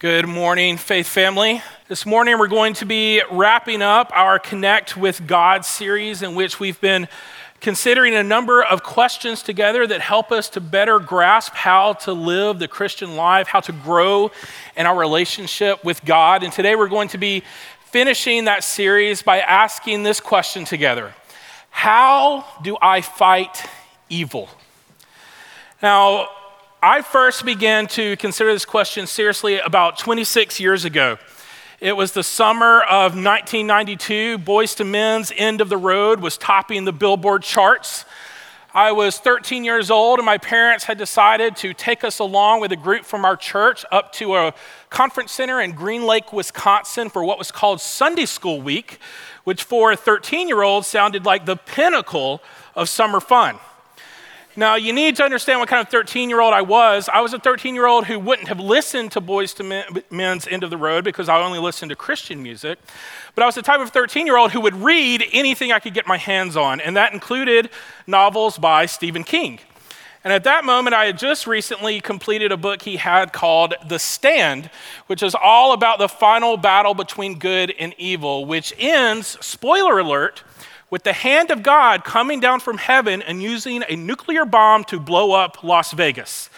Good morning, Faith Family. This morning we're going to be wrapping up our Connect with God series, in which we've been considering a number of questions together that help us to better grasp how to live the Christian life, how to grow in our relationship with God. And today we're going to be finishing that series by asking this question together How do I fight evil? Now, I first began to consider this question seriously about 26 years ago. It was the summer of 1992. Boyz II Men's End of the Road was topping the Billboard charts. I was 13 years old, and my parents had decided to take us along with a group from our church up to a conference center in Green Lake, Wisconsin for what was called Sunday School Week, which for a 13 year old sounded like the pinnacle of summer fun. Now, you need to understand what kind of 13 year old I was. I was a 13 year old who wouldn't have listened to Boyz II Men's End of the Road because I only listened to Christian music. But I was the type of 13 year old who would read anything I could get my hands on, and that included novels by Stephen King. And at that moment, I had just recently completed a book he had called The Stand, which is all about the final battle between good and evil, which ends, spoiler alert, with the hand of God coming down from heaven and using a nuclear bomb to blow up Las Vegas.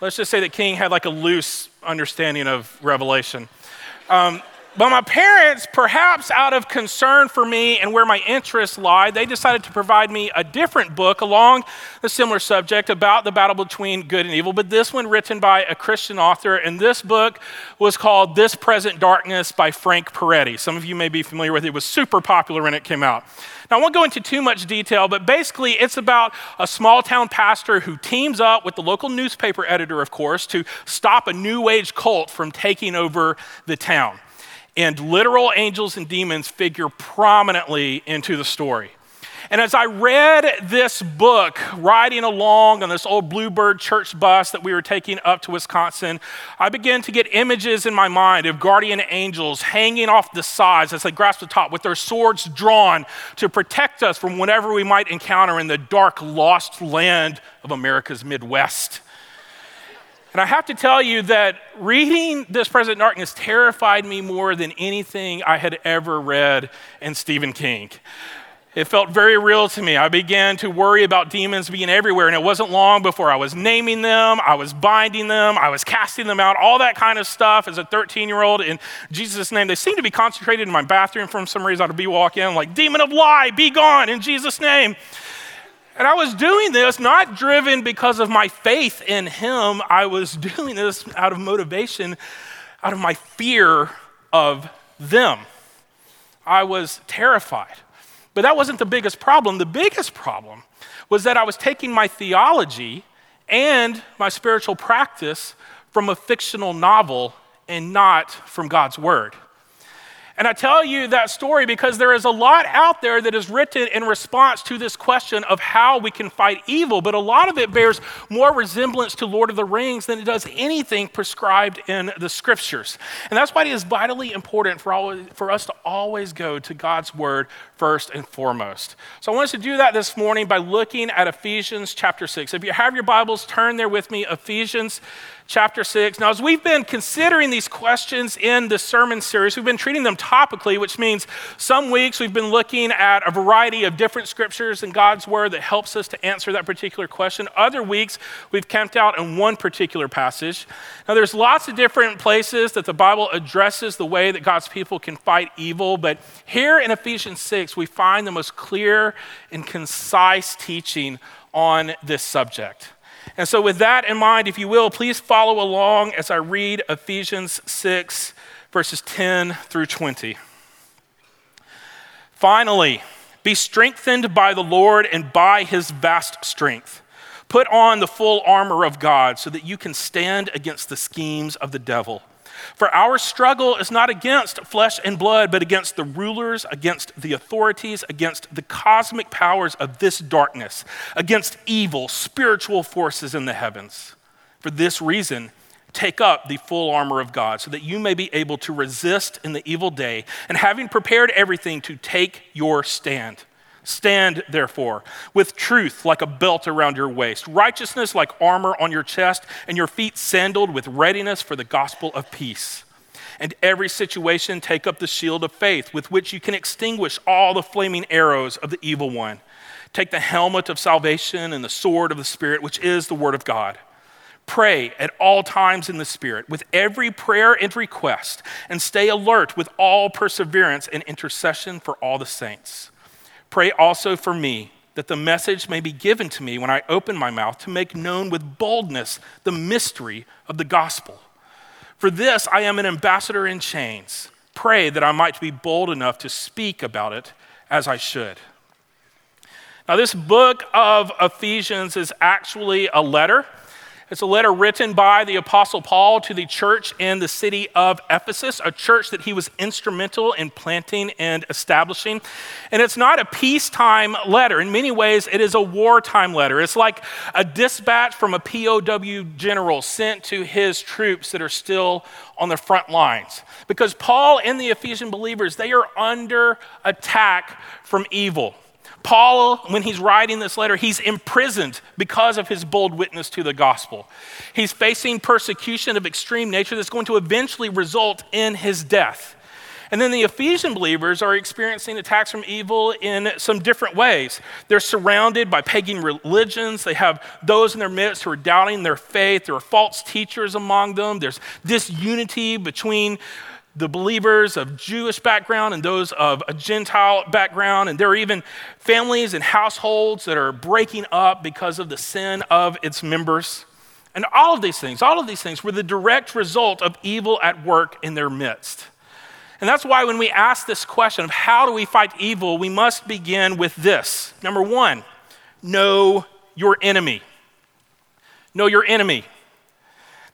Let's just say that King had like a loose understanding of Revelation. Um, but my parents, perhaps out of concern for me and where my interests lie, they decided to provide me a different book along a similar subject about the battle between good and evil, but this one written by a Christian author. And this book was called This Present Darkness by Frank Peretti. Some of you may be familiar with it. It was super popular when it came out. Now, I won't go into too much detail, but basically, it's about a small town pastor who teams up with the local newspaper editor, of course, to stop a new age cult from taking over the town. And literal angels and demons figure prominently into the story. And as I read this book, riding along on this old Bluebird church bus that we were taking up to Wisconsin, I began to get images in my mind of guardian angels hanging off the sides as they grasp the top with their swords drawn to protect us from whatever we might encounter in the dark, lost land of America's Midwest. And I have to tell you that reading This Present Darkness terrified me more than anything I had ever read in Stephen King. It felt very real to me. I began to worry about demons being everywhere, and it wasn't long before I was naming them, I was binding them, I was casting them out, all that kind of stuff as a 13 year old in Jesus' name. They seemed to be concentrated in my bathroom for some reason. I'd be walking in, like, demon of lie, be gone in Jesus' name. And I was doing this not driven because of my faith in Him, I was doing this out of motivation, out of my fear of them. I was terrified. But that wasn't the biggest problem. The biggest problem was that I was taking my theology and my spiritual practice from a fictional novel and not from God's Word. And I tell you that story because there is a lot out there that is written in response to this question of how we can fight evil, but a lot of it bears more resemblance to Lord of the Rings than it does anything prescribed in the scriptures. And that's why it is vitally important for, all, for us to always go to God's word first and foremost. So I want us to do that this morning by looking at Ephesians chapter 6. If you have your Bibles, turn there with me, Ephesians chapter 6. Now, as we've been considering these questions in the sermon series, we've been treating them topically, which means some weeks we've been looking at a variety of different scriptures in God's Word that helps us to answer that particular question. Other weeks we've camped out in one particular passage. Now, there's lots of different places that the Bible addresses the way that God's people can fight evil, but here in Ephesians 6, we find the most clear and concise teaching on this subject. And so, with that in mind, if you will, please follow along as I read Ephesians 6, verses 10 through 20. Finally, be strengthened by the Lord and by his vast strength. Put on the full armor of God so that you can stand against the schemes of the devil. For our struggle is not against flesh and blood, but against the rulers, against the authorities, against the cosmic powers of this darkness, against evil spiritual forces in the heavens. For this reason, take up the full armor of God so that you may be able to resist in the evil day, and having prepared everything, to take your stand. Stand, therefore, with truth like a belt around your waist, righteousness like armor on your chest, and your feet sandaled with readiness for the gospel of peace. And every situation, take up the shield of faith with which you can extinguish all the flaming arrows of the evil one. Take the helmet of salvation and the sword of the Spirit, which is the word of God. Pray at all times in the Spirit with every prayer and request, and stay alert with all perseverance and intercession for all the saints. Pray also for me that the message may be given to me when I open my mouth to make known with boldness the mystery of the gospel. For this I am an ambassador in chains. Pray that I might be bold enough to speak about it as I should. Now, this book of Ephesians is actually a letter it's a letter written by the Apostle Paul to the church in the city of Ephesus, a church that he was instrumental in planting and establishing. And it's not a peacetime letter. In many ways, it is a wartime letter. It's like a dispatch from a POW general sent to his troops that are still on the front lines. Because Paul and the Ephesian believers, they are under attack from evil. Paul, when he's writing this letter, he's imprisoned because of his bold witness to the gospel. He's facing persecution of extreme nature that's going to eventually result in his death. And then the Ephesian believers are experiencing attacks from evil in some different ways. They're surrounded by pagan religions. They have those in their midst who are doubting their faith. There are false teachers among them. There's disunity between the believers of Jewish background and those of a Gentile background. And there are even families and households that are breaking up because of the sin of its members. And all of these things, all of these things were the direct result of evil at work in their midst. And that's why when we ask this question of how do we fight evil, we must begin with this. Number one, know your enemy. Know your enemy.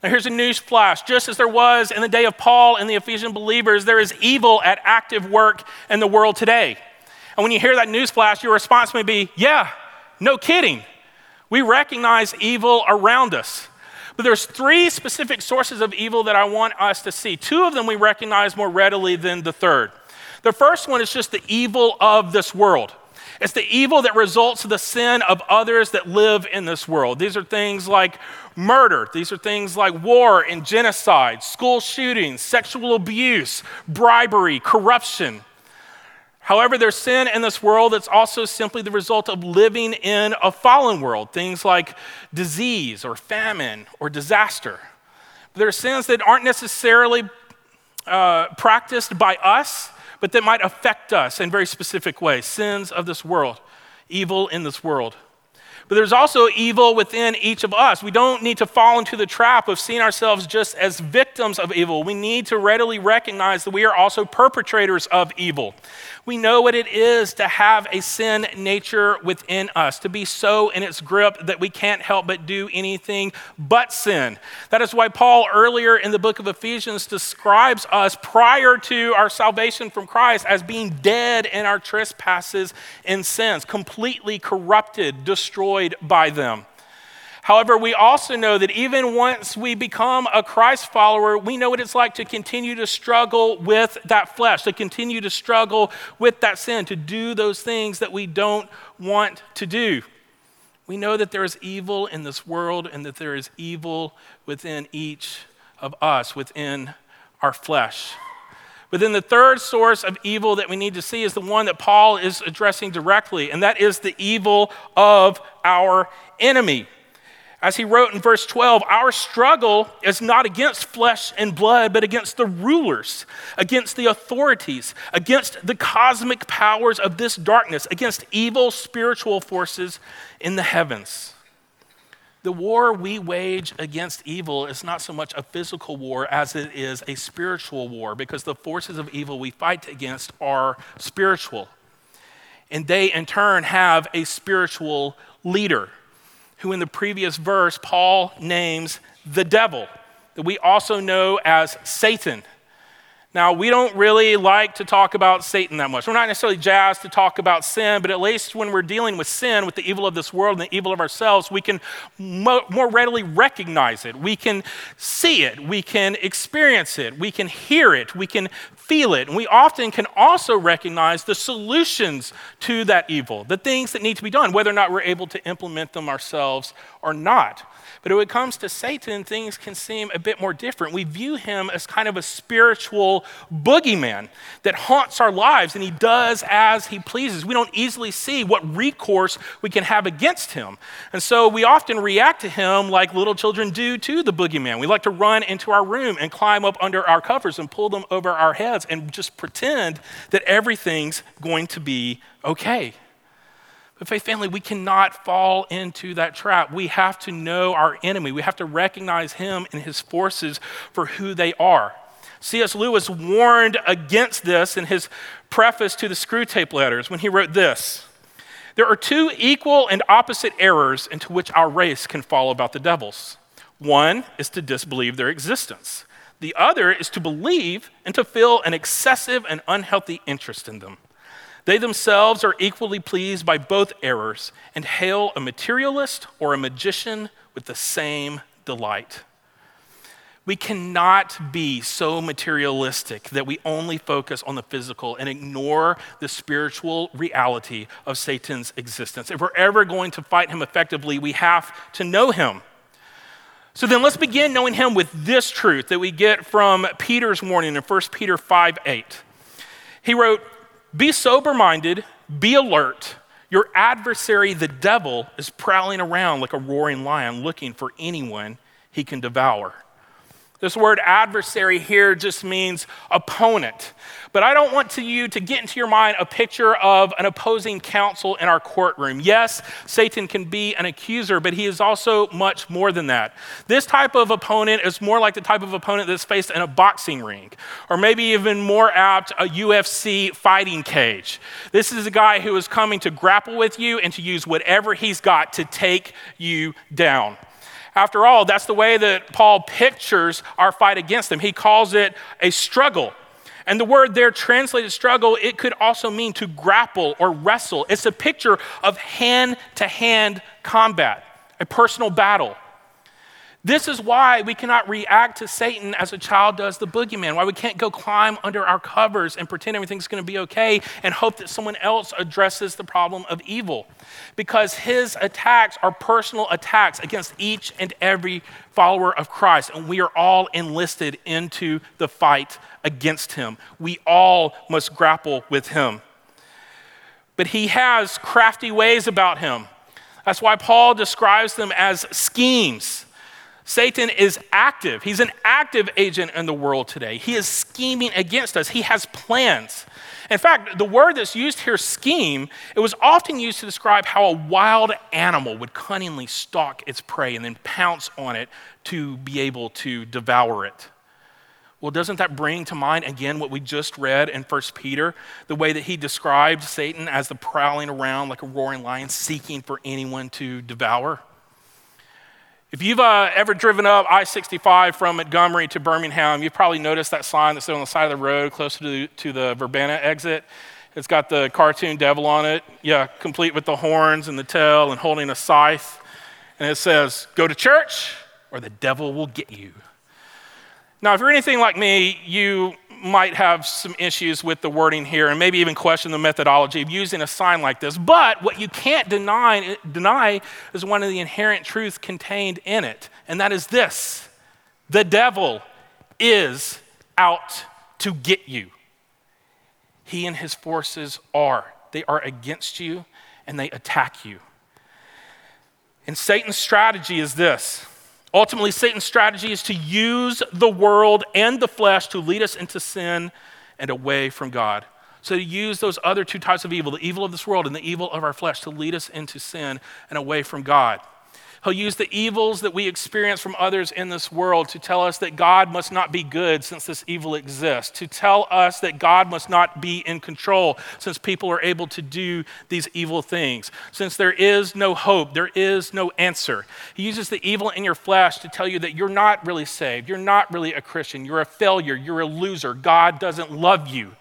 Now, here's a news flash. Just as there was in the day of Paul and the Ephesian believers, there is evil at active work in the world today. And when you hear that news flash, your response may be, Yeah, no kidding. We recognize evil around us. But there's three specific sources of evil that I want us to see. Two of them we recognize more readily than the third. The first one is just the evil of this world. It's the evil that results from the sin of others that live in this world. These are things like murder. These are things like war and genocide, school shootings, sexual abuse, bribery, corruption. However, there's sin in this world that's also simply the result of living in a fallen world, things like disease or famine or disaster. But there are sins that aren't necessarily uh, practiced by us, but that might affect us in very specific ways sins of this world, evil in this world. But there's also evil within each of us. We don't need to fall into the trap of seeing ourselves just as victims of evil. We need to readily recognize that we are also perpetrators of evil. We know what it is to have a sin nature within us, to be so in its grip that we can't help but do anything but sin. That is why Paul, earlier in the book of Ephesians, describes us prior to our salvation from Christ as being dead in our trespasses and sins, completely corrupted, destroyed by them. However, we also know that even once we become a Christ follower, we know what it's like to continue to struggle with that flesh, to continue to struggle with that sin, to do those things that we don't want to do. We know that there is evil in this world and that there is evil within each of us, within our flesh. But then the third source of evil that we need to see is the one that Paul is addressing directly, and that is the evil of our enemy. As he wrote in verse 12, our struggle is not against flesh and blood, but against the rulers, against the authorities, against the cosmic powers of this darkness, against evil spiritual forces in the heavens. The war we wage against evil is not so much a physical war as it is a spiritual war, because the forces of evil we fight against are spiritual. And they, in turn, have a spiritual leader who in the previous verse Paul names the devil, that we also know as Satan. Now, we don't really like to talk about Satan that much. We're not necessarily jazzed to talk about sin, but at least when we're dealing with sin, with the evil of this world and the evil of ourselves, we can mo- more readily recognize it. We can see it. We can experience it. We can hear it. We can feel it. And we often can also recognize the solutions to that evil, the things that need to be done, whether or not we're able to implement them ourselves or not. But when it comes to Satan, things can seem a bit more different. We view him as kind of a spiritual boogeyman that haunts our lives, and he does as he pleases. We don't easily see what recourse we can have against him. And so we often react to him like little children do to the boogeyman. We like to run into our room and climb up under our covers and pull them over our heads and just pretend that everything's going to be okay. But, faith family, we cannot fall into that trap. We have to know our enemy. We have to recognize him and his forces for who they are. C.S. Lewis warned against this in his preface to the Screwtape Letters when he wrote this There are two equal and opposite errors into which our race can fall about the devils. One is to disbelieve their existence, the other is to believe and to feel an excessive and unhealthy interest in them. They themselves are equally pleased by both errors and hail a materialist or a magician with the same delight. We cannot be so materialistic that we only focus on the physical and ignore the spiritual reality of Satan's existence. If we're ever going to fight him effectively, we have to know him. So then let's begin knowing him with this truth that we get from Peter's warning in 1 Peter 5 8. He wrote, be sober minded, be alert. Your adversary, the devil, is prowling around like a roaring lion looking for anyone he can devour. This word adversary here just means opponent. But I don't want to you to get into your mind a picture of an opposing counsel in our courtroom. Yes, Satan can be an accuser, but he is also much more than that. This type of opponent is more like the type of opponent that's faced in a boxing ring, or maybe even more apt, a UFC fighting cage. This is a guy who is coming to grapple with you and to use whatever he's got to take you down. After all, that's the way that Paul pictures our fight against them. He calls it a struggle. And the word there translated struggle, it could also mean to grapple or wrestle. It's a picture of hand to hand combat, a personal battle. This is why we cannot react to Satan as a child does the boogeyman, why we can't go climb under our covers and pretend everything's going to be okay and hope that someone else addresses the problem of evil. Because his attacks are personal attacks against each and every follower of Christ, and we are all enlisted into the fight against him. We all must grapple with him. But he has crafty ways about him. That's why Paul describes them as schemes Satan is active. He's an active agent in the world today. He is scheming against us. He has plans. In fact, the word that's used here, scheme, it was often used to describe how a wild animal would cunningly stalk its prey and then pounce on it to be able to devour it. Well, doesn't that bring to mind again what we just read in 1 Peter? The way that he described Satan as the prowling around like a roaring lion, seeking for anyone to devour? If you've uh, ever driven up I 65 from Montgomery to Birmingham, you've probably noticed that sign that's on the side of the road closer to the, to the Verbena exit. It's got the cartoon devil on it, yeah, complete with the horns and the tail and holding a scythe. And it says, Go to church or the devil will get you. Now, if you're anything like me, you might have some issues with the wording here and maybe even question the methodology of using a sign like this. But what you can't deny, deny is one of the inherent truths contained in it, and that is this the devil is out to get you. He and his forces are. They are against you and they attack you. And Satan's strategy is this Ultimately, Satan's strategy is to use the world and the flesh to lead us into sin and away from God. So, to use those other two types of evil, the evil of this world and the evil of our flesh, to lead us into sin and away from God. He'll use the evils that we experience from others in this world to tell us that God must not be good since this evil exists, to tell us that God must not be in control since people are able to do these evil things, since there is no hope, there is no answer. He uses the evil in your flesh to tell you that you're not really saved, you're not really a Christian, you're a failure, you're a loser, God doesn't love you.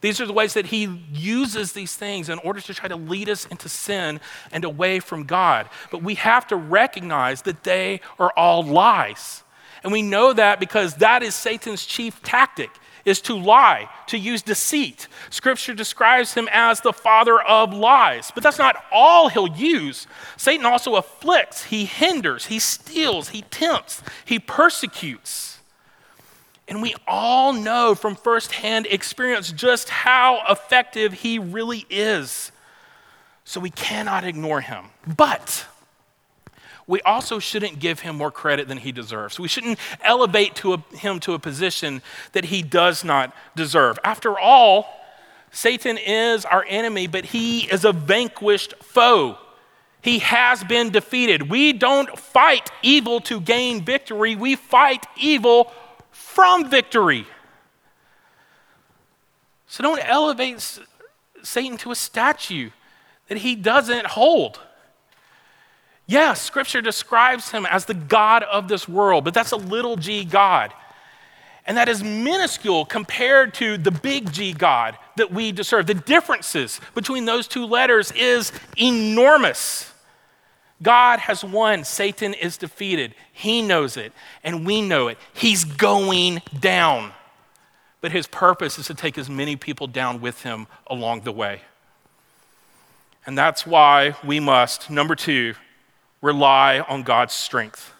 These are the ways that he uses these things in order to try to lead us into sin and away from God. But we have to recognize that they are all lies. And we know that because that is Satan's chief tactic is to lie, to use deceit. Scripture describes him as the father of lies, but that's not all he'll use. Satan also afflicts, he hinders, he steals, he tempts, he persecutes. And we all know from firsthand experience just how effective he really is. So we cannot ignore him. But we also shouldn't give him more credit than he deserves. We shouldn't elevate to a, him to a position that he does not deserve. After all, Satan is our enemy, but he is a vanquished foe. He has been defeated. We don't fight evil to gain victory, we fight evil from victory. So don't elevate Satan to a statue that he doesn't hold. Yes, scripture describes him as the God of this world, but that's a little g God. And that is minuscule compared to the big G God that we deserve. The differences between those two letters is enormous. God has won, Satan is defeated. He knows it, and we know it. He's going down. But his purpose is to take as many people down with him along the way. And that's why we must, number two, rely on God's strength.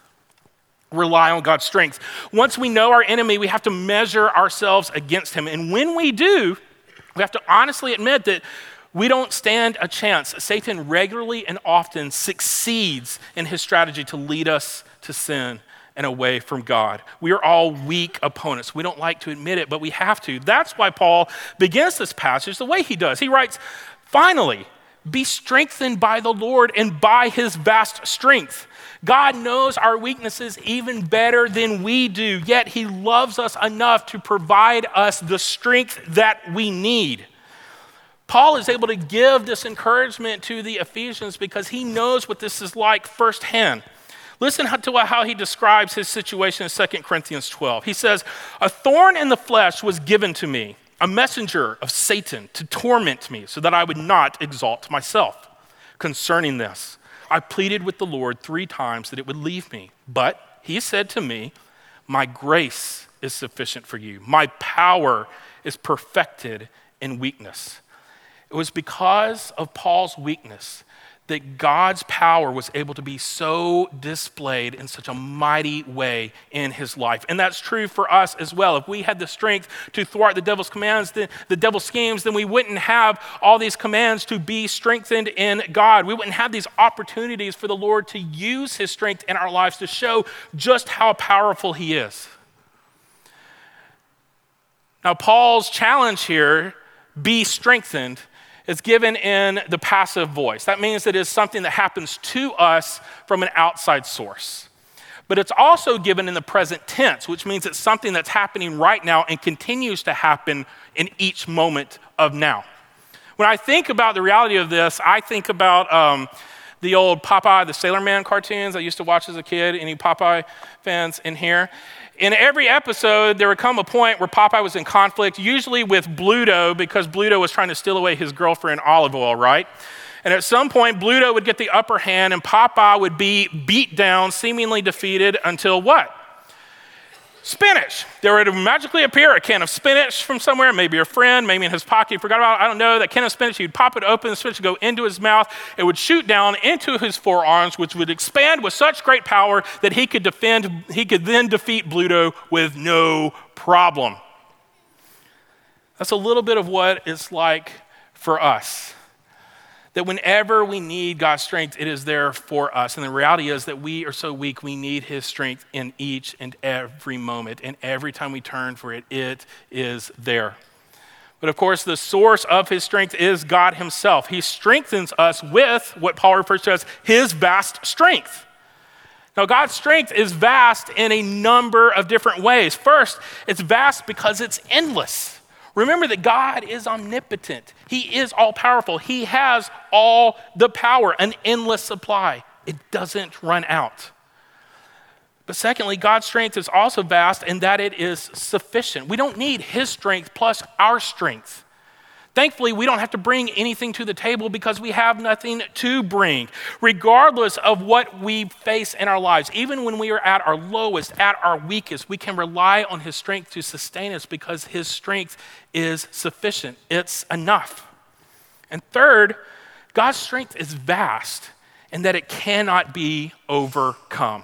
Rely on God's strength. Once we know our enemy, we have to measure ourselves against him. And when we do, we have to honestly admit that we don't stand a chance. Satan regularly and often succeeds in his strategy to lead us to sin and away from God. We are all weak opponents. We don't like to admit it, but we have to. That's why Paul begins this passage the way he does. He writes, Finally, be strengthened by the Lord and by his vast strength. God knows our weaknesses even better than we do, yet he loves us enough to provide us the strength that we need. Paul is able to give this encouragement to the Ephesians because he knows what this is like firsthand. Listen to how he describes his situation in 2 Corinthians 12. He says, A thorn in the flesh was given to me, a messenger of Satan to torment me so that I would not exalt myself. Concerning this, I pleaded with the Lord three times that it would leave me. But he said to me, My grace is sufficient for you, my power is perfected in weakness. It was because of Paul's weakness that God's power was able to be so displayed in such a mighty way in his life. And that's true for us as well. If we had the strength to thwart the devil's commands, the, the devil's schemes, then we wouldn't have all these commands to be strengthened in God. We wouldn't have these opportunities for the Lord to use his strength in our lives to show just how powerful he is. Now, Paul's challenge here be strengthened is given in the passive voice. That means it is something that happens to us from an outside source. But it's also given in the present tense, which means it's something that's happening right now and continues to happen in each moment of now. When I think about the reality of this, I think about um, the old Popeye the Sailor Man cartoons I used to watch as a kid. Any Popeye fans in here? in every episode, there would come a point where Popeye was in conflict, usually with Bluto, because Bluto was trying to steal away his girlfriend, Olive Oyl, right? And at some point, Bluto would get the upper hand, and Popeye would be beat down, seemingly defeated, until what? Spinach. There would magically appear a can of spinach from somewhere, maybe a friend, maybe in his pocket, he forgot about it, I don't know. That can of spinach, he'd pop it open, the spinach would go into his mouth, it would shoot down into his forearms, which would expand with such great power that he could defend, he could then defeat Bluto with no problem. That's a little bit of what it's like for us. That whenever we need God's strength, it is there for us. And the reality is that we are so weak, we need His strength in each and every moment. And every time we turn for it, it is there. But of course, the source of His strength is God Himself. He strengthens us with what Paul refers to as His vast strength. Now, God's strength is vast in a number of different ways. First, it's vast because it's endless. Remember that God is omnipotent, He is all powerful, He has all the power, an endless supply. It doesn't run out. But secondly, God's strength is also vast in that it is sufficient. We don't need His strength plus our strength. Thankfully, we don't have to bring anything to the table because we have nothing to bring, regardless of what we face in our lives. Even when we are at our lowest, at our weakest, we can rely on His strength to sustain us because His strength is sufficient. It's enough. And third, God's strength is vast in that it cannot be overcome.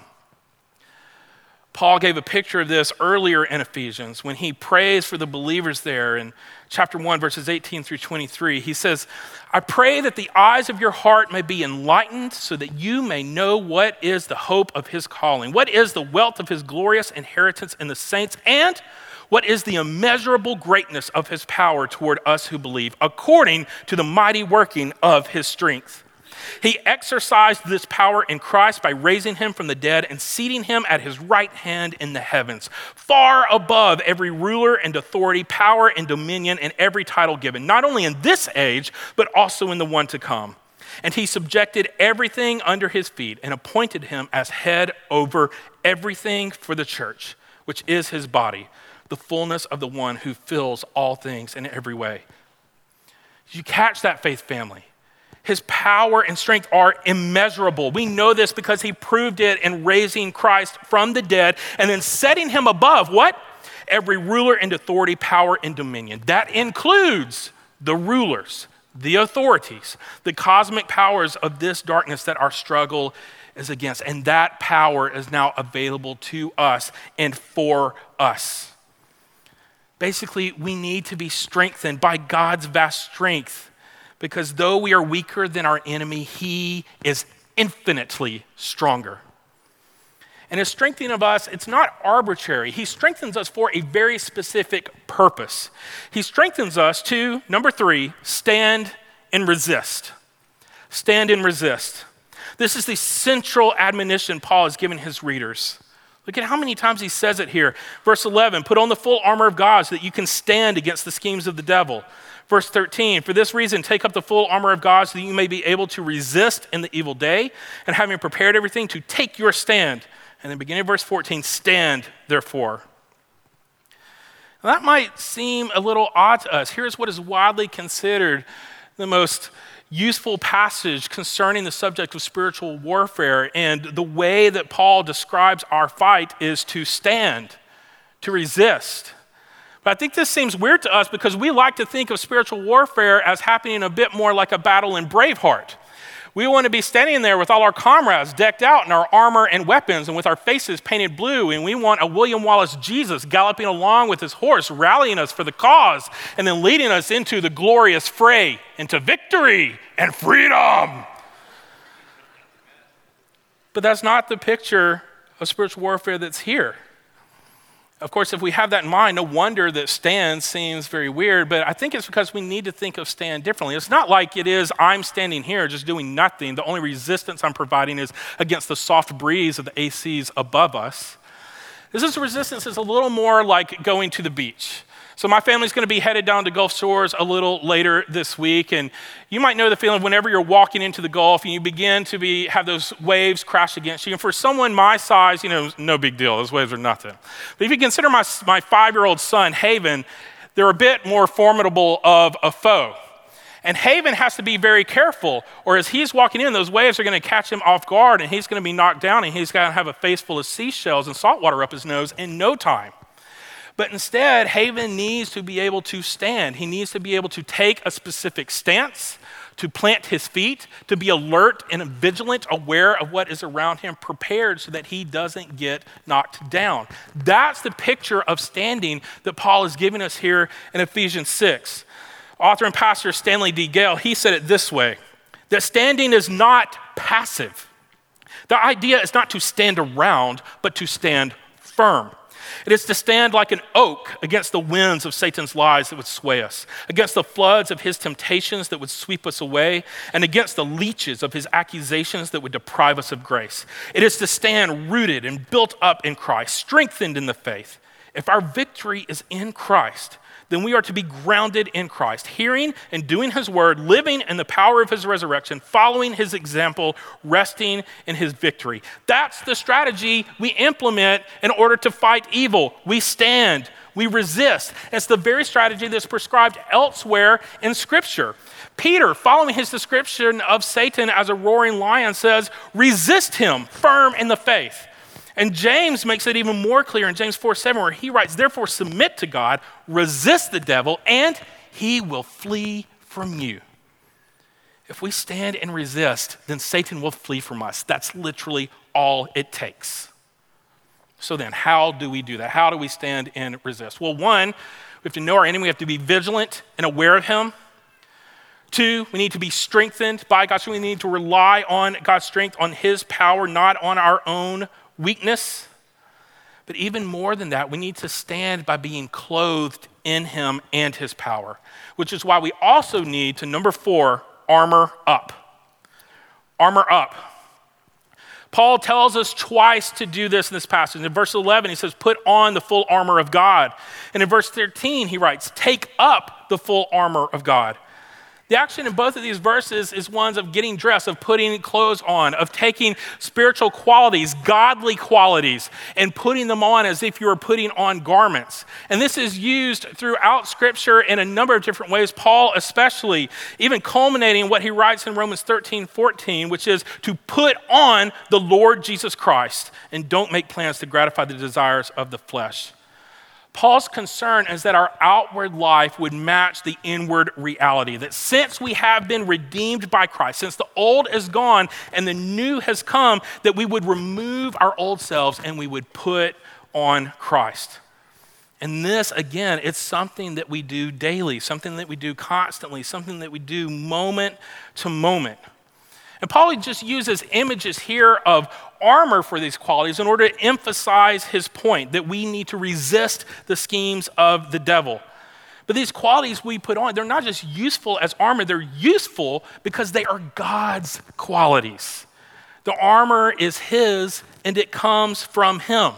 Paul gave a picture of this earlier in Ephesians when he prays for the believers there in chapter 1, verses 18 through 23. He says, I pray that the eyes of your heart may be enlightened so that you may know what is the hope of his calling, what is the wealth of his glorious inheritance in the saints, and what is the immeasurable greatness of his power toward us who believe, according to the mighty working of his strength he exercised this power in Christ by raising him from the dead and seating him at his right hand in the heavens, far above every ruler and authority, power and dominion, and every title given, not only in this age, but also in the one to come. And he subjected everything under his feet and appointed him as head over everything for the church, which is his body, the fullness of the one who fills all things in every way. Did you catch that, faith family? His power and strength are immeasurable. We know this because he proved it in raising Christ from the dead and then setting him above what? Every ruler and authority, power and dominion. That includes the rulers, the authorities, the cosmic powers of this darkness that our struggle is against. And that power is now available to us and for us. Basically, we need to be strengthened by God's vast strength because though we are weaker than our enemy, he is infinitely stronger. And his strengthening of us, it's not arbitrary. He strengthens us for a very specific purpose. He strengthens us to, number three, stand and resist. Stand and resist. This is the central admonition Paul has given his readers. Look at how many times he says it here. Verse 11 Put on the full armor of God so that you can stand against the schemes of the devil. Verse 13, for this reason, take up the full armor of God so that you may be able to resist in the evil day, and having prepared everything, to take your stand. And then beginning of verse 14, stand therefore. Now, that might seem a little odd to us. Here's what is widely considered the most useful passage concerning the subject of spiritual warfare. And the way that Paul describes our fight is to stand, to resist. But I think this seems weird to us because we like to think of spiritual warfare as happening a bit more like a battle in Braveheart. We want to be standing there with all our comrades decked out in our armor and weapons and with our faces painted blue, and we want a William Wallace Jesus galloping along with his horse, rallying us for the cause, and then leading us into the glorious fray, into victory and freedom. But that's not the picture of spiritual warfare that's here. Of course, if we have that in mind, no wonder that stand seems very weird, but I think it's because we need to think of stand differently. It's not like it is, I'm standing here just doing nothing. The only resistance I'm providing is against the soft breeze of the ACs above us. This is resistance is a little more like going to the beach. So, my family's going to be headed down to Gulf Shores a little later this week. And you might know the feeling whenever you're walking into the Gulf and you begin to be, have those waves crash against you. And for someone my size, you know, no big deal. Those waves are nothing. But if you consider my, my five year old son, Haven, they're a bit more formidable of a foe. And Haven has to be very careful, or as he's walking in, those waves are going to catch him off guard and he's going to be knocked down and he's going to have a face full of seashells and salt water up his nose in no time. But instead, Haven needs to be able to stand. He needs to be able to take a specific stance, to plant his feet, to be alert and vigilant, aware of what is around him, prepared so that he doesn't get knocked down. That's the picture of standing that Paul is giving us here in Ephesians 6. Author and pastor Stanley D. Gale, he said it this way that standing is not passive. The idea is not to stand around, but to stand firm. It is to stand like an oak against the winds of Satan's lies that would sway us, against the floods of his temptations that would sweep us away, and against the leeches of his accusations that would deprive us of grace. It is to stand rooted and built up in Christ, strengthened in the faith. If our victory is in Christ, then we are to be grounded in Christ, hearing and doing his word, living in the power of his resurrection, following his example, resting in his victory. That's the strategy we implement in order to fight evil. We stand, we resist. It's the very strategy that's prescribed elsewhere in Scripture. Peter, following his description of Satan as a roaring lion, says, resist him firm in the faith. And James makes it even more clear in James 4 7, where he writes, Therefore, submit to God, resist the devil, and he will flee from you. If we stand and resist, then Satan will flee from us. That's literally all it takes. So then, how do we do that? How do we stand and resist? Well, one, we have to know our enemy, we have to be vigilant and aware of him. Two, we need to be strengthened by God. So we need to rely on God's strength, on his power, not on our own weakness. But even more than that, we need to stand by being clothed in him and his power, which is why we also need to, number four, armor up. Armor up. Paul tells us twice to do this in this passage. In verse 11, he says, Put on the full armor of God. And in verse 13, he writes, Take up the full armor of God. The action in both of these verses is ones of getting dressed, of putting clothes on, of taking spiritual qualities, godly qualities, and putting them on as if you were putting on garments. And this is used throughout Scripture in a number of different ways. Paul, especially, even culminating what he writes in Romans 13 14, which is to put on the Lord Jesus Christ and don't make plans to gratify the desires of the flesh. Paul's concern is that our outward life would match the inward reality. That since we have been redeemed by Christ, since the old is gone and the new has come, that we would remove our old selves and we would put on Christ. And this, again, it's something that we do daily, something that we do constantly, something that we do moment to moment. And Paul just uses images here of armor for these qualities in order to emphasize his point that we need to resist the schemes of the devil. But these qualities we put on, they're not just useful as armor, they're useful because they are God's qualities. The armor is his and it comes from him.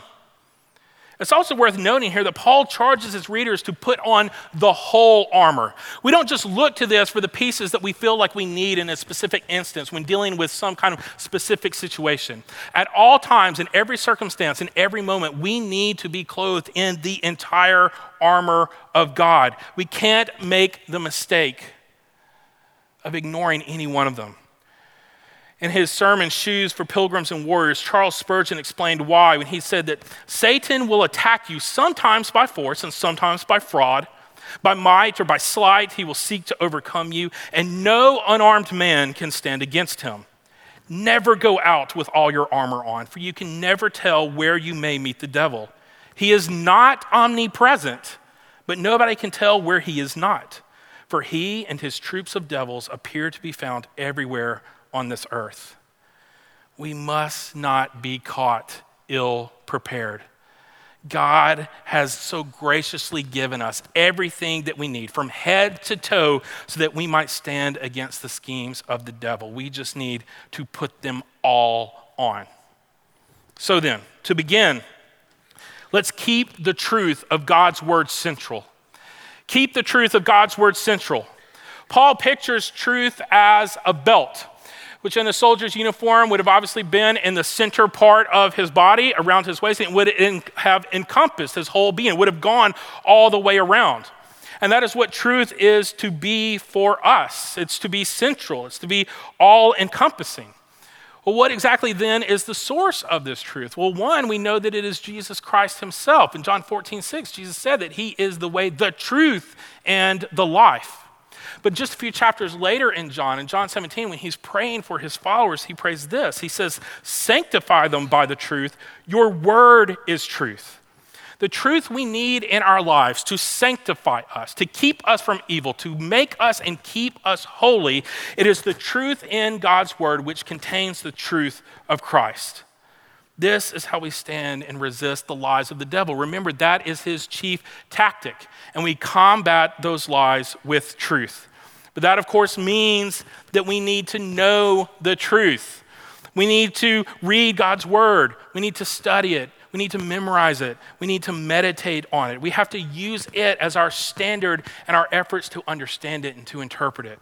It's also worth noting here that Paul charges his readers to put on the whole armor. We don't just look to this for the pieces that we feel like we need in a specific instance when dealing with some kind of specific situation. At all times, in every circumstance, in every moment, we need to be clothed in the entire armor of God. We can't make the mistake of ignoring any one of them. In his sermon, Shoes for Pilgrims and Warriors, Charles Spurgeon explained why when he said that Satan will attack you sometimes by force and sometimes by fraud. By might or by sleight, he will seek to overcome you, and no unarmed man can stand against him. Never go out with all your armor on, for you can never tell where you may meet the devil. He is not omnipresent, but nobody can tell where he is not, for he and his troops of devils appear to be found everywhere on this earth. We must not be caught ill prepared. God has so graciously given us everything that we need from head to toe so that we might stand against the schemes of the devil. We just need to put them all on. So, then, to begin, let's keep the truth of God's word central. Keep the truth of God's word central. Paul pictures truth as a belt which in a soldier's uniform would have obviously been in the center part of his body, around his waist, and would have encompassed his whole being, would have gone all the way around. And that is what truth is to be for us. It's to be central, it's to be all encompassing. Well, what exactly then is the source of this truth? Well, one, we know that it is Jesus Christ himself. In John 14, 6, Jesus said that he is the way, the truth, and the life. But just a few chapters later in John, in John 17, when he's praying for his followers, he prays this. He says, Sanctify them by the truth. Your word is truth. The truth we need in our lives to sanctify us, to keep us from evil, to make us and keep us holy, it is the truth in God's word which contains the truth of Christ. This is how we stand and resist the lies of the devil. Remember, that is his chief tactic, and we combat those lies with truth. But that, of course, means that we need to know the truth. We need to read God's word, we need to study it, we need to memorize it, we need to meditate on it. We have to use it as our standard and our efforts to understand it and to interpret it.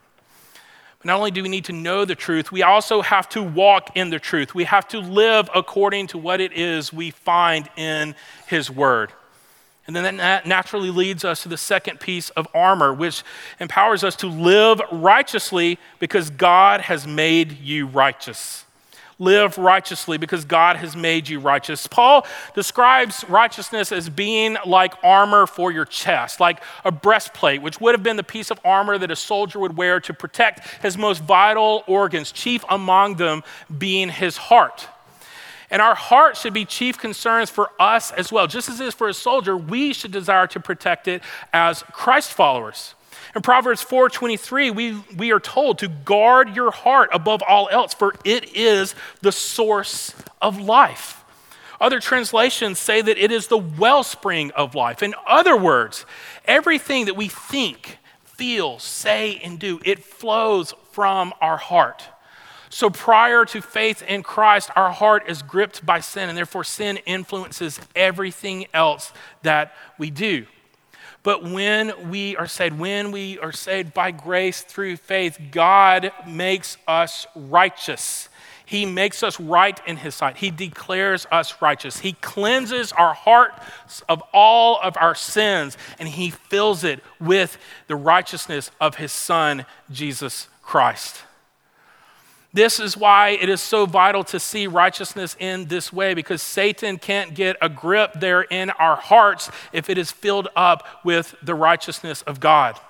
Not only do we need to know the truth, we also have to walk in the truth. We have to live according to what it is we find in His Word. And then that naturally leads us to the second piece of armor, which empowers us to live righteously because God has made you righteous live righteously because God has made you righteous. Paul describes righteousness as being like armor for your chest, like a breastplate, which would have been the piece of armor that a soldier would wear to protect his most vital organs, chief among them being his heart. And our heart should be chief concerns for us as well. Just as it is for a soldier, we should desire to protect it as Christ followers. In Proverbs 4:23, we, we are told to guard your heart above all else, for it is the source of life. Other translations say that it is the wellspring of life. In other words, everything that we think, feel, say, and do, it flows from our heart. So prior to faith in Christ, our heart is gripped by sin, and therefore sin influences everything else that we do. But when we are saved, when we are saved by grace through faith, God makes us righteous. He makes us right in His sight. He declares us righteous. He cleanses our hearts of all of our sins, and He fills it with the righteousness of His Son, Jesus Christ. This is why it is so vital to see righteousness in this way because Satan can't get a grip there in our hearts if it is filled up with the righteousness of God.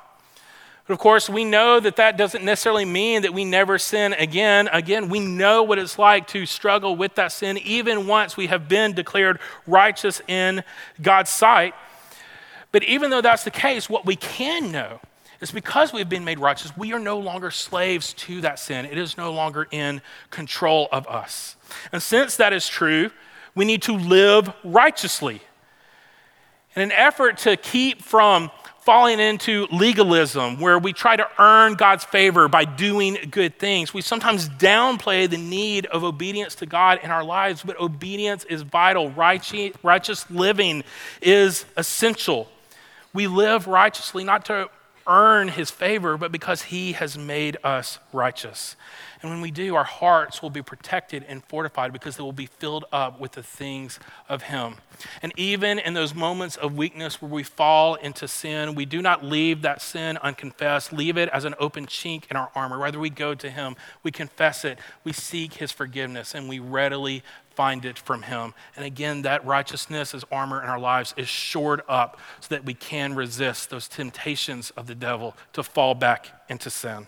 But of course, we know that that doesn't necessarily mean that we never sin again. Again, we know what it's like to struggle with that sin even once we have been declared righteous in God's sight. But even though that's the case, what we can know it's because we've been made righteous, we are no longer slaves to that sin. It is no longer in control of us. And since that is true, we need to live righteously. In an effort to keep from falling into legalism, where we try to earn God's favor by doing good things, we sometimes downplay the need of obedience to God in our lives, but obedience is vital. Righteous living is essential. We live righteously not to earn his favor, but because he has made us righteous. And when we do, our hearts will be protected and fortified because they will be filled up with the things of him. And even in those moments of weakness where we fall into sin, we do not leave that sin unconfessed, leave it as an open chink in our armor. Rather, we go to him, we confess it, we seek his forgiveness, and we readily find it from Him. And again, that righteousness as armor in our lives is shored up so that we can resist those temptations of the devil to fall back into sin.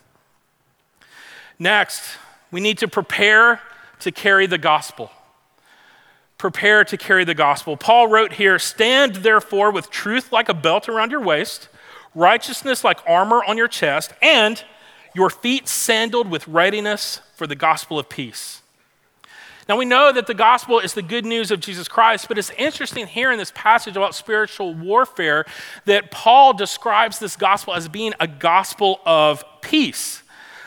Next, we need to prepare to carry the gospel. Prepare to carry the gospel. Paul wrote here Stand therefore with truth like a belt around your waist, righteousness like armor on your chest, and your feet sandaled with readiness for the gospel of peace. Now, we know that the gospel is the good news of Jesus Christ, but it's interesting here in this passage about spiritual warfare that Paul describes this gospel as being a gospel of peace.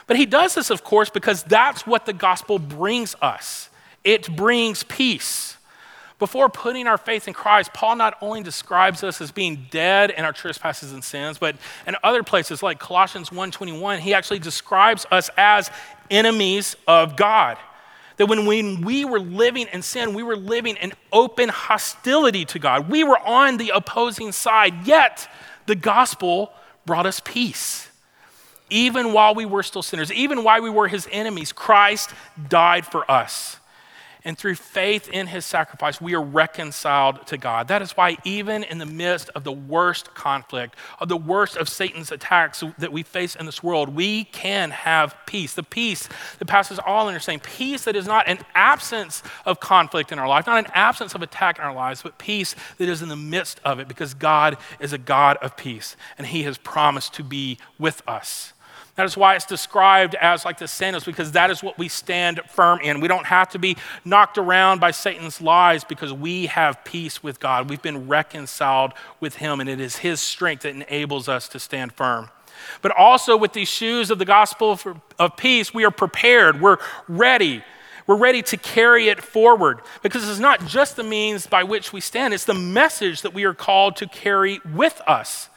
But he does this, of course, because that's what the gospel brings us it brings peace. Before putting our faith in Christ, Paul not only describes us as being dead in our trespasses and sins, but in other places like Colossians 1:21, he actually describes us as enemies of God. That when we, we were living in sin, we were living in open hostility to God. We were on the opposing side, yet the gospel brought us peace. Even while we were still sinners, even while we were his enemies, Christ died for us. And through faith in his sacrifice, we are reconciled to God. That is why, even in the midst of the worst conflict, of the worst of Satan's attacks that we face in this world, we can have peace. The peace that passes all understanding. Peace that is not an absence of conflict in our life, not an absence of attack in our lives, but peace that is in the midst of it because God is a God of peace and he has promised to be with us. That is why it's described as like the sandals, because that is what we stand firm in. We don't have to be knocked around by Satan's lies because we have peace with God. We've been reconciled with Him, and it is His strength that enables us to stand firm. But also with these shoes of the gospel of peace, we are prepared, we're ready. We're ready to carry it forward because it's not just the means by which we stand, it's the message that we are called to carry with us.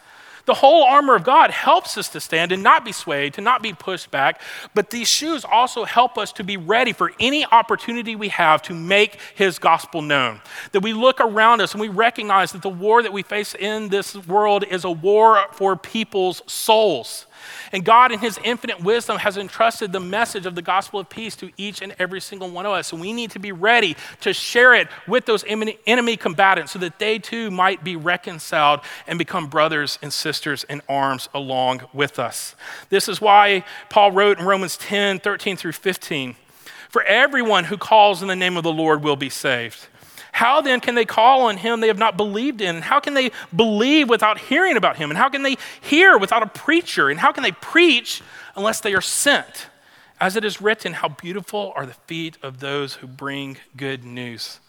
The whole armor of God helps us to stand and not be swayed, to not be pushed back. But these shoes also help us to be ready for any opportunity we have to make his gospel known. That we look around us and we recognize that the war that we face in this world is a war for people's souls. And God, in His infinite wisdom, has entrusted the message of the gospel of peace to each and every single one of us. And we need to be ready to share it with those enemy combatants so that they too might be reconciled and become brothers and sisters in arms along with us. This is why Paul wrote in Romans 10 13 through 15 For everyone who calls in the name of the Lord will be saved. How then can they call on him they have not believed in? How can they believe without hearing about him? And how can they hear without a preacher? And how can they preach unless they are sent? As it is written, how beautiful are the feet of those who bring good news.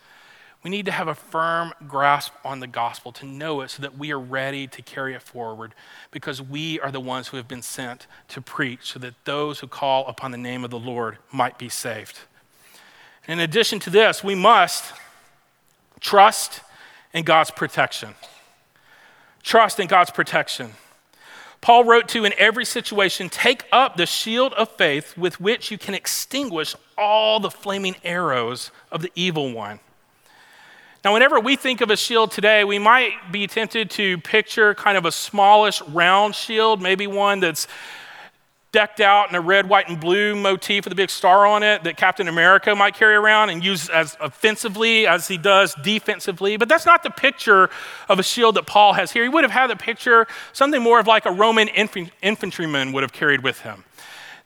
We need to have a firm grasp on the gospel to know it so that we are ready to carry it forward because we are the ones who have been sent to preach so that those who call upon the name of the Lord might be saved. In addition to this, we must Trust in God's protection. Trust in God's protection. Paul wrote to in every situation, take up the shield of faith with which you can extinguish all the flaming arrows of the evil one. Now, whenever we think of a shield today, we might be tempted to picture kind of a smallish round shield, maybe one that's decked out in a red, white, and blue motif with a big star on it that Captain America might carry around and use as offensively as he does defensively. But that's not the picture of a shield that Paul has here. He would have had a picture, something more of like a Roman infantryman would have carried with him.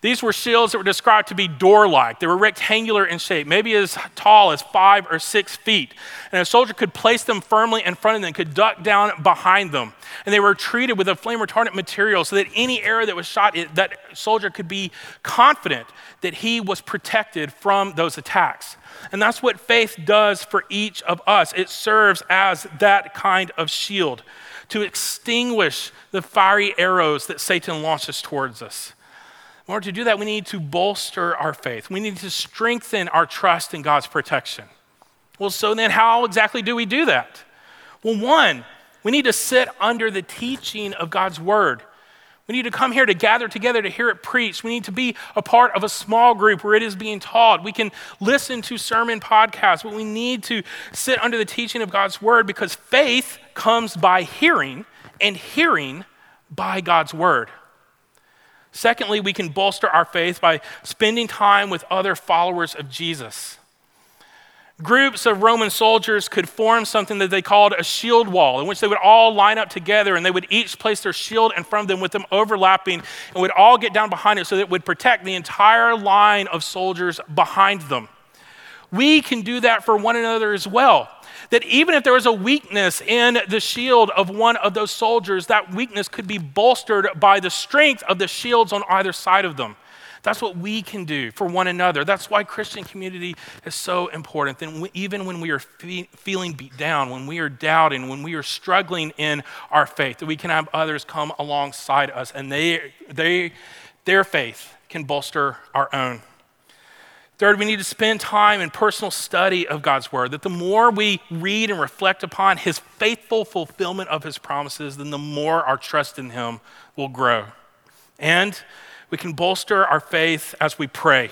These were shields that were described to be door like. They were rectangular in shape, maybe as tall as five or six feet. And a soldier could place them firmly in front of them, could duck down behind them. And they were treated with a flame retardant material so that any arrow that was shot, that soldier could be confident that he was protected from those attacks. And that's what faith does for each of us. It serves as that kind of shield to extinguish the fiery arrows that Satan launches towards us. In order to do that, we need to bolster our faith. We need to strengthen our trust in God's protection. Well, so then, how exactly do we do that? Well, one, we need to sit under the teaching of God's word. We need to come here to gather together to hear it preached. We need to be a part of a small group where it is being taught. We can listen to sermon podcasts, but we need to sit under the teaching of God's word because faith comes by hearing, and hearing by God's word. Secondly, we can bolster our faith by spending time with other followers of Jesus. Groups of Roman soldiers could form something that they called a shield wall, in which they would all line up together and they would each place their shield in front of them with them overlapping and would all get down behind it so that it would protect the entire line of soldiers behind them. We can do that for one another as well that even if there was a weakness in the shield of one of those soldiers, that weakness could be bolstered by the strength of the shields on either side of them. That's what we can do for one another. That's why Christian community is so important. That even when we are fe- feeling beat down, when we are doubting, when we are struggling in our faith, that we can have others come alongside us and they, they, their faith can bolster our own. Third, we need to spend time in personal study of God's word, that the more we read and reflect upon his faithful fulfillment of his promises, then the more our trust in him will grow. And we can bolster our faith as we pray.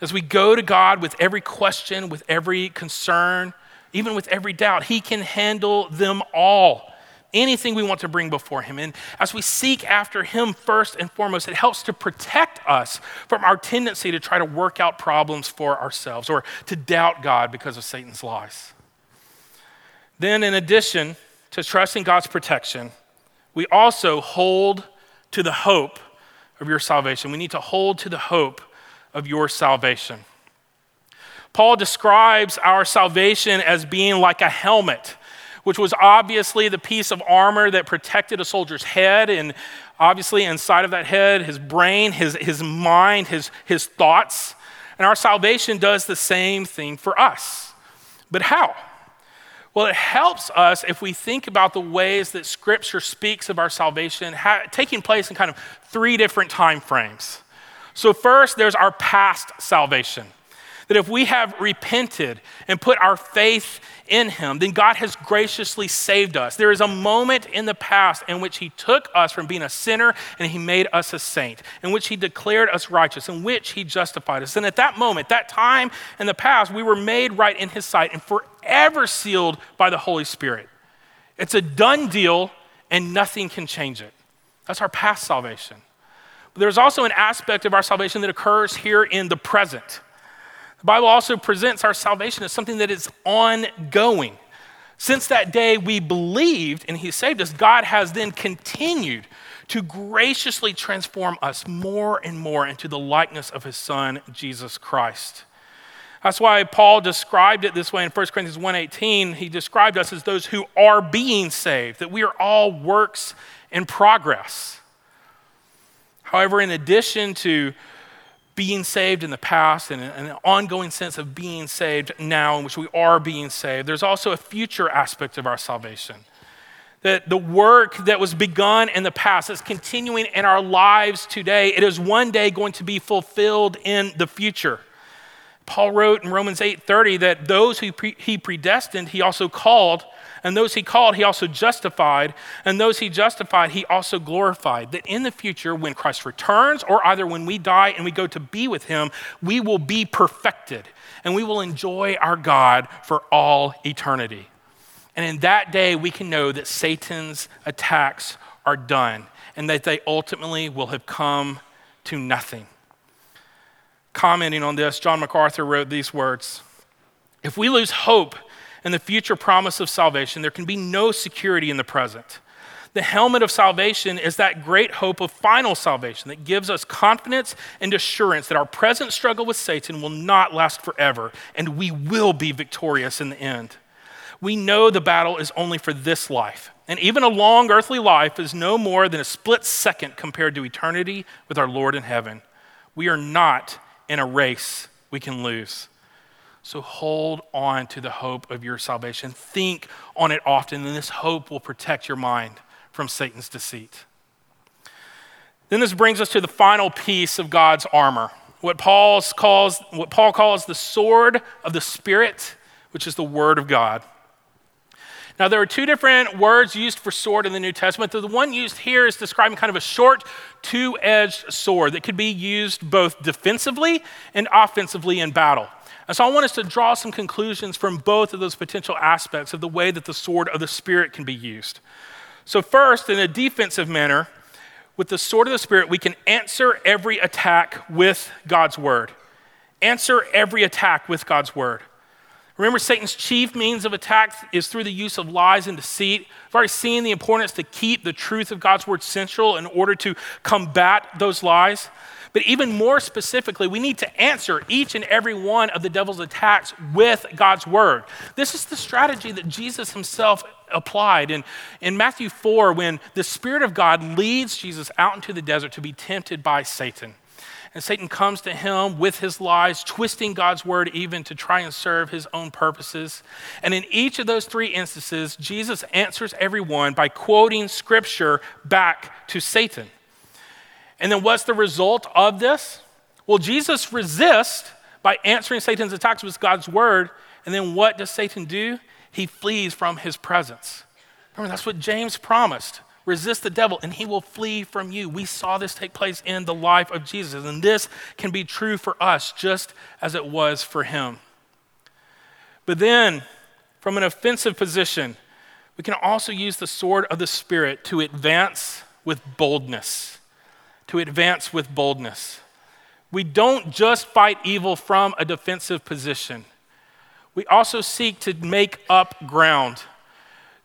As we go to God with every question, with every concern, even with every doubt, he can handle them all anything we want to bring before Him. And as we seek after Him first and foremost, it helps to protect us from our tendency to try to work out problems for ourselves or to doubt God because of Satan's lies. Then, in addition to trusting God's protection, we also hold to the hope of your salvation. We need to hold to the hope of your salvation. Paul describes our salvation as being like a helmet which was obviously the piece of armor that protected a soldier's head. And obviously, inside of that head, his brain, his, his mind, his, his thoughts. And our salvation does the same thing for us. But how? Well, it helps us if we think about the ways that Scripture speaks of our salvation ha- taking place in kind of three different time frames. So, first, there's our past salvation. That if we have repented and put our faith in Him, then God has graciously saved us. There is a moment in the past in which He took us from being a sinner and He made us a saint, in which He declared us righteous, in which He justified us. And at that moment, that time in the past, we were made right in His sight and forever sealed by the Holy Spirit. It's a done deal and nothing can change it. That's our past salvation. But there's also an aspect of our salvation that occurs here in the present. The Bible also presents our salvation as something that is ongoing. Since that day we believed and He saved us, God has then continued to graciously transform us more and more into the likeness of His Son, Jesus Christ. That's why Paul described it this way in 1 Corinthians 1:18. He described us as those who are being saved, that we are all works in progress. However, in addition to being saved in the past and an ongoing sense of being saved now, in which we are being saved, there's also a future aspect of our salvation. That the work that was begun in the past is continuing in our lives today. It is one day going to be fulfilled in the future. Paul wrote in Romans 8:30 that those who pre- he predestined, he also called, and those he called, he also justified. And those he justified, he also glorified. That in the future, when Christ returns, or either when we die and we go to be with him, we will be perfected and we will enjoy our God for all eternity. And in that day, we can know that Satan's attacks are done and that they ultimately will have come to nothing. Commenting on this, John MacArthur wrote these words If we lose hope and the future promise of salvation, there can be no security in the present. The helmet of salvation is that great hope of final salvation that gives us confidence and assurance that our present struggle with Satan will not last forever and we will be victorious in the end. We know the battle is only for this life, and even a long earthly life is no more than a split second compared to eternity with our Lord in heaven. We are not in a race we can lose. So hold on to the hope of your salvation. Think on it often, and this hope will protect your mind from Satan's deceit. Then this brings us to the final piece of God's armor, what, Paul's calls, what Paul calls the sword of the Spirit, which is the Word of God. Now, there are two different words used for sword in the New Testament. The one used here is describing kind of a short, two edged sword that could be used both defensively and offensively in battle. And so I want us to draw some conclusions from both of those potential aspects of the way that the sword of the Spirit can be used. So, first, in a defensive manner, with the sword of the Spirit, we can answer every attack with God's word. Answer every attack with God's word. Remember, Satan's chief means of attack is through the use of lies and deceit. I've already seen the importance to keep the truth of God's word central in order to combat those lies. But even more specifically, we need to answer each and every one of the devil's attacks with God's word. This is the strategy that Jesus himself applied. In, in Matthew 4, when the Spirit of God leads Jesus out into the desert to be tempted by Satan. And Satan comes to him with his lies, twisting God's word even to try and serve his own purposes. And in each of those three instances, Jesus answers everyone by quoting scripture back to Satan. And then what's the result of this? Well, Jesus resists by answering Satan's attacks with God's word. And then what does Satan do? He flees from his presence. Remember, that's what James promised. Resist the devil, and he will flee from you. We saw this take place in the life of Jesus, and this can be true for us just as it was for him. But then, from an offensive position, we can also use the sword of the Spirit to advance with boldness to advance with boldness. We don't just fight evil from a defensive position, we also seek to make up ground,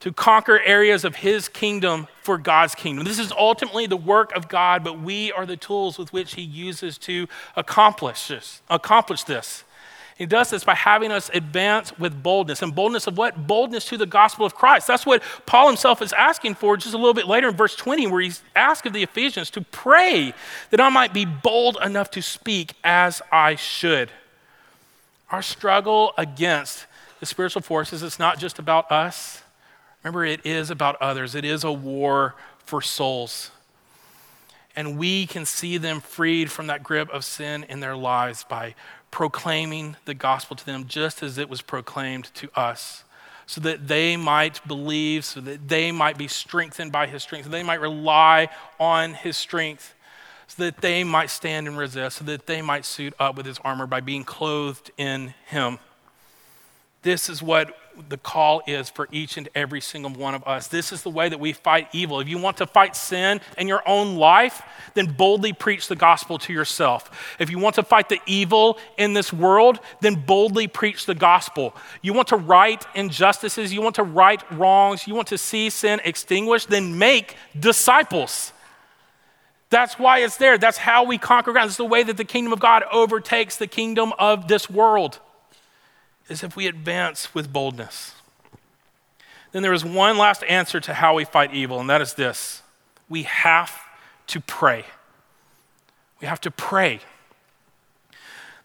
to conquer areas of His kingdom for God's kingdom. This is ultimately the work of God, but we are the tools with which He uses to accomplish this. Accomplish this. He does this by having us advance with boldness. And boldness of what? Boldness to the gospel of Christ. That's what Paul himself is asking for just a little bit later in verse 20, where he's asked of the Ephesians to pray that I might be bold enough to speak as I should. Our struggle against the spiritual forces, it's not just about us. Remember, it is about others, it is a war for souls. And we can see them freed from that grip of sin in their lives by proclaiming the gospel to them just as it was proclaimed to us, so that they might believe, so that they might be strengthened by his strength, so they might rely on his strength, so that they might stand and resist, so that they might suit up with his armor by being clothed in him. This is what the call is for each and every single one of us. This is the way that we fight evil. If you want to fight sin in your own life, then boldly preach the gospel to yourself. If you want to fight the evil in this world, then boldly preach the gospel. You want to right injustices, you want to right wrongs, you want to see sin extinguished, then make disciples. That's why it's there. That's how we conquer ground. It's the way that the kingdom of God overtakes the kingdom of this world is if we advance with boldness. Then there is one last answer to how we fight evil, and that is this we have to pray. We have to pray.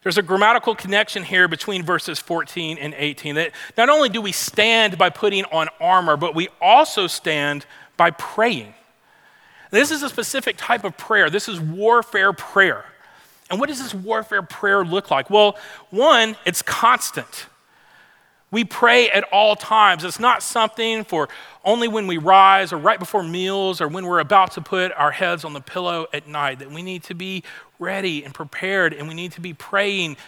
There's a grammatical connection here between verses 14 and 18 that not only do we stand by putting on armor, but we also stand by praying. This is a specific type of prayer. This is warfare prayer. And what does this warfare prayer look like? Well, one, it's constant. We pray at all times. It's not something for only when we rise or right before meals or when we're about to put our heads on the pillow at night. That we need to be ready and prepared and we need to be praying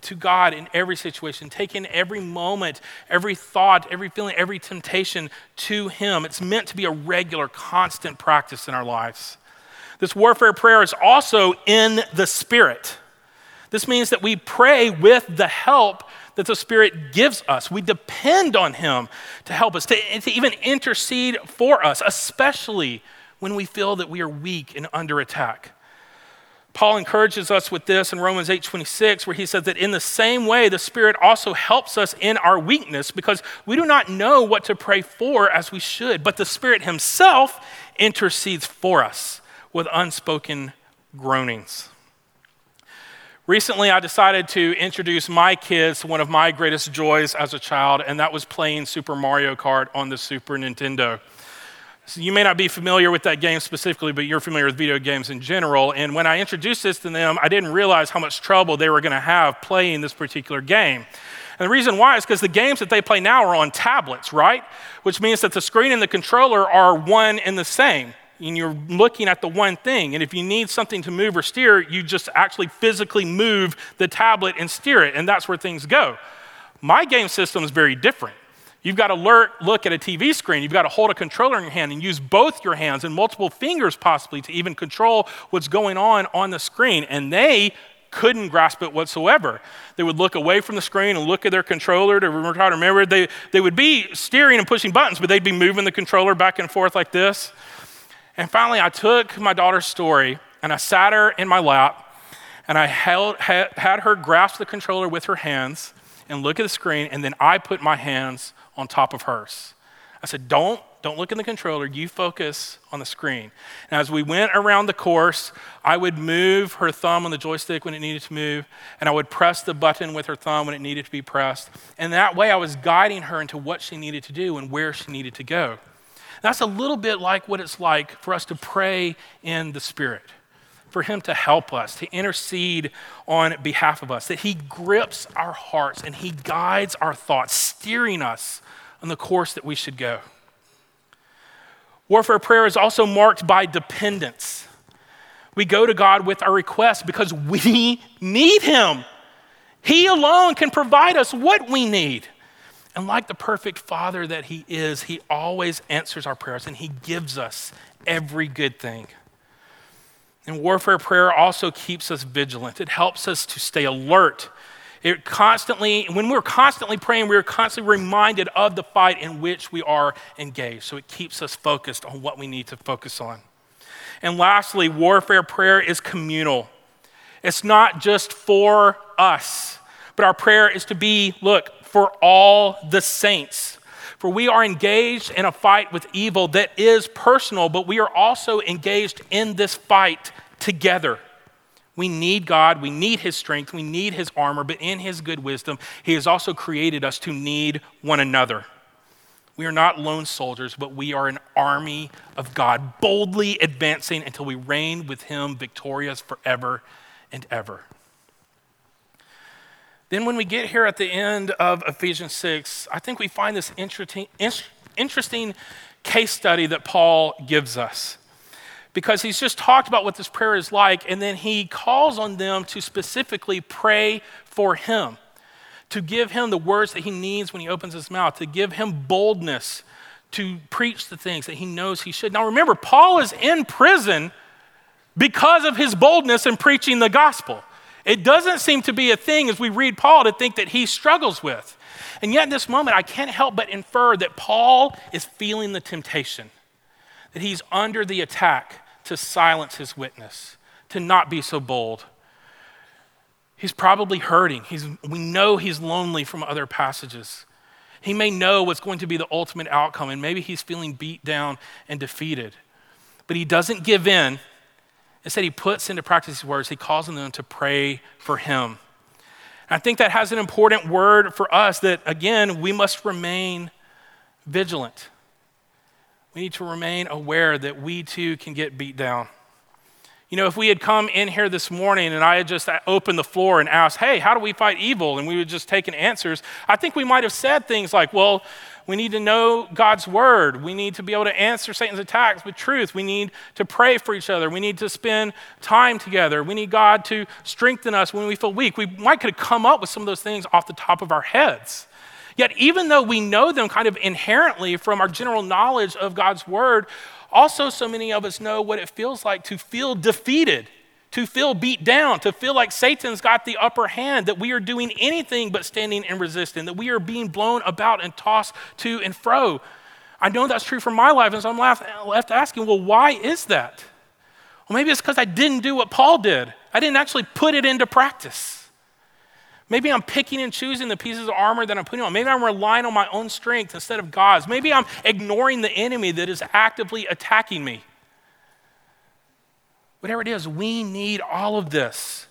to God in every situation, taking every moment, every thought, every feeling, every temptation to Him. It's meant to be a regular, constant practice in our lives. This warfare prayer is also in the Spirit. This means that we pray with the help that the Spirit gives us. We depend on Him to help us, to, to even intercede for us, especially when we feel that we are weak and under attack. Paul encourages us with this in Romans 8:26 where he says that in the same way the Spirit also helps us in our weakness because we do not know what to pray for as we should, but the Spirit himself intercedes for us with unspoken groanings. Recently, I decided to introduce my kids to one of my greatest joys as a child, and that was playing Super Mario Kart on the Super Nintendo. So you may not be familiar with that game specifically, but you're familiar with video games in general. And when I introduced this to them, I didn't realize how much trouble they were going to have playing this particular game. And the reason why is because the games that they play now are on tablets, right? Which means that the screen and the controller are one and the same and you're looking at the one thing. And if you need something to move or steer, you just actually physically move the tablet and steer it, and that's where things go. My game system is very different. You've got to look at a TV screen. You've got to hold a controller in your hand and use both your hands and multiple fingers, possibly, to even control what's going on on the screen. And they couldn't grasp it whatsoever. They would look away from the screen and look at their controller to remember. They, they would be steering and pushing buttons, but they'd be moving the controller back and forth like this. And finally, I took my daughter's story and I sat her in my lap and I held, had, her grasp the controller with her hands and look at the screen, and then I put my hands on top of hers. I said, Don't, don't look in the controller, you focus on the screen. And as we went around the course, I would move her thumb on the joystick when it needed to move, and I would press the button with her thumb when it needed to be pressed. And that way I was guiding her into what she needed to do and where she needed to go. That's a little bit like what it's like for us to pray in the Spirit, for Him to help us, to intercede on behalf of us, that He grips our hearts and He guides our thoughts, steering us on the course that we should go. Warfare prayer is also marked by dependence. We go to God with our requests because we need Him. He alone can provide us what we need. And like the perfect father that he is, he always answers our prayers and he gives us every good thing. And warfare prayer also keeps us vigilant. It helps us to stay alert. It constantly, when we're constantly praying, we're constantly reminded of the fight in which we are engaged. So it keeps us focused on what we need to focus on. And lastly, warfare prayer is communal. It's not just for us but our prayer is to be, look, for all the saints. For we are engaged in a fight with evil that is personal, but we are also engaged in this fight together. We need God, we need His strength, we need His armor, but in His good wisdom, He has also created us to need one another. We are not lone soldiers, but we are an army of God, boldly advancing until we reign with Him victorious forever and ever. Then, when we get here at the end of Ephesians 6, I think we find this interesting, interesting case study that Paul gives us because he's just talked about what this prayer is like, and then he calls on them to specifically pray for him, to give him the words that he needs when he opens his mouth, to give him boldness to preach the things that he knows he should. Now, remember, Paul is in prison because of his boldness in preaching the gospel. It doesn't seem to be a thing as we read Paul to think that he struggles with. And yet, in this moment, I can't help but infer that Paul is feeling the temptation, that he's under the attack to silence his witness, to not be so bold. He's probably hurting. He's, we know he's lonely from other passages. He may know what's going to be the ultimate outcome, and maybe he's feeling beat down and defeated. But he doesn't give in. Instead, he puts into practice his words. He calls on them to pray for him. And I think that has an important word for us that, again, we must remain vigilant. We need to remain aware that we too can get beat down. You know, if we had come in here this morning and I had just opened the floor and asked, hey, how do we fight evil? And we had just taken answers, I think we might have said things like, well, we need to know God's word. We need to be able to answer Satan's attacks with truth. We need to pray for each other. We need to spend time together. We need God to strengthen us when we feel weak. We might could have come up with some of those things off the top of our heads. Yet, even though we know them kind of inherently from our general knowledge of God's word, also so many of us know what it feels like to feel defeated, to feel beat down, to feel like Satan's got the upper hand, that we are doing anything but standing and resisting, that we are being blown about and tossed to and fro. I know that's true for my life, and so I'm left asking, well, why is that? Well, maybe it's because I didn't do what Paul did. I didn't actually put it into practice. Maybe I'm picking and choosing the pieces of armor that I'm putting on. Maybe I'm relying on my own strength instead of God's. Maybe I'm ignoring the enemy that is actively attacking me. Whatever it is, we need all of this.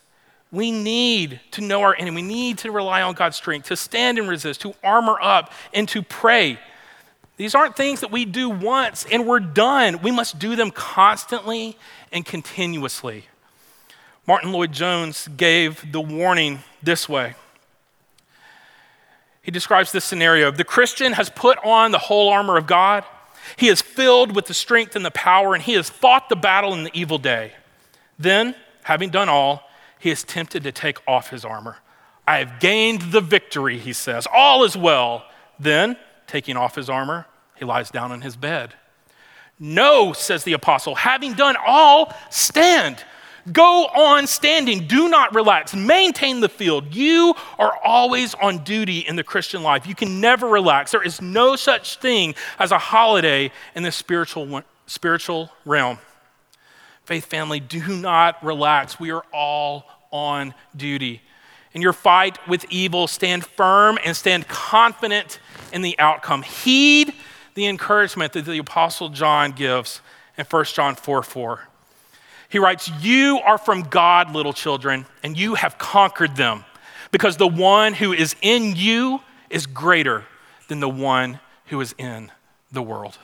We need to know our enemy. We need to rely on God's strength, to stand and resist, to armor up, and to pray. These aren't things that we do once and we're done. We must do them constantly and continuously. Martyn Lloyd-Jones gave the warning this way. He describes this scenario The Christian has put on the whole armor of God, he is filled with the strength and the power, and he has fought the battle in the evil day. Then, having done all, he is tempted to take off his armor. I have gained the victory, he says. All is well. Then, taking off his armor, he lies down in his bed. No, says the apostle, having done all, stand. Go on standing. Do not relax. Maintain the field. You are always on duty in the Christian life. You can never relax. There is no such thing as a holiday in the spiritual, spiritual realm. Faith family, do not relax. We are all on duty. In your fight with evil, stand firm and stand confident in the outcome. Heed the encouragement that the Apostle John gives in 1 John 4 4. He writes, You are from God, little children, and you have conquered them, because the one who is in you is greater than the one who is in the world.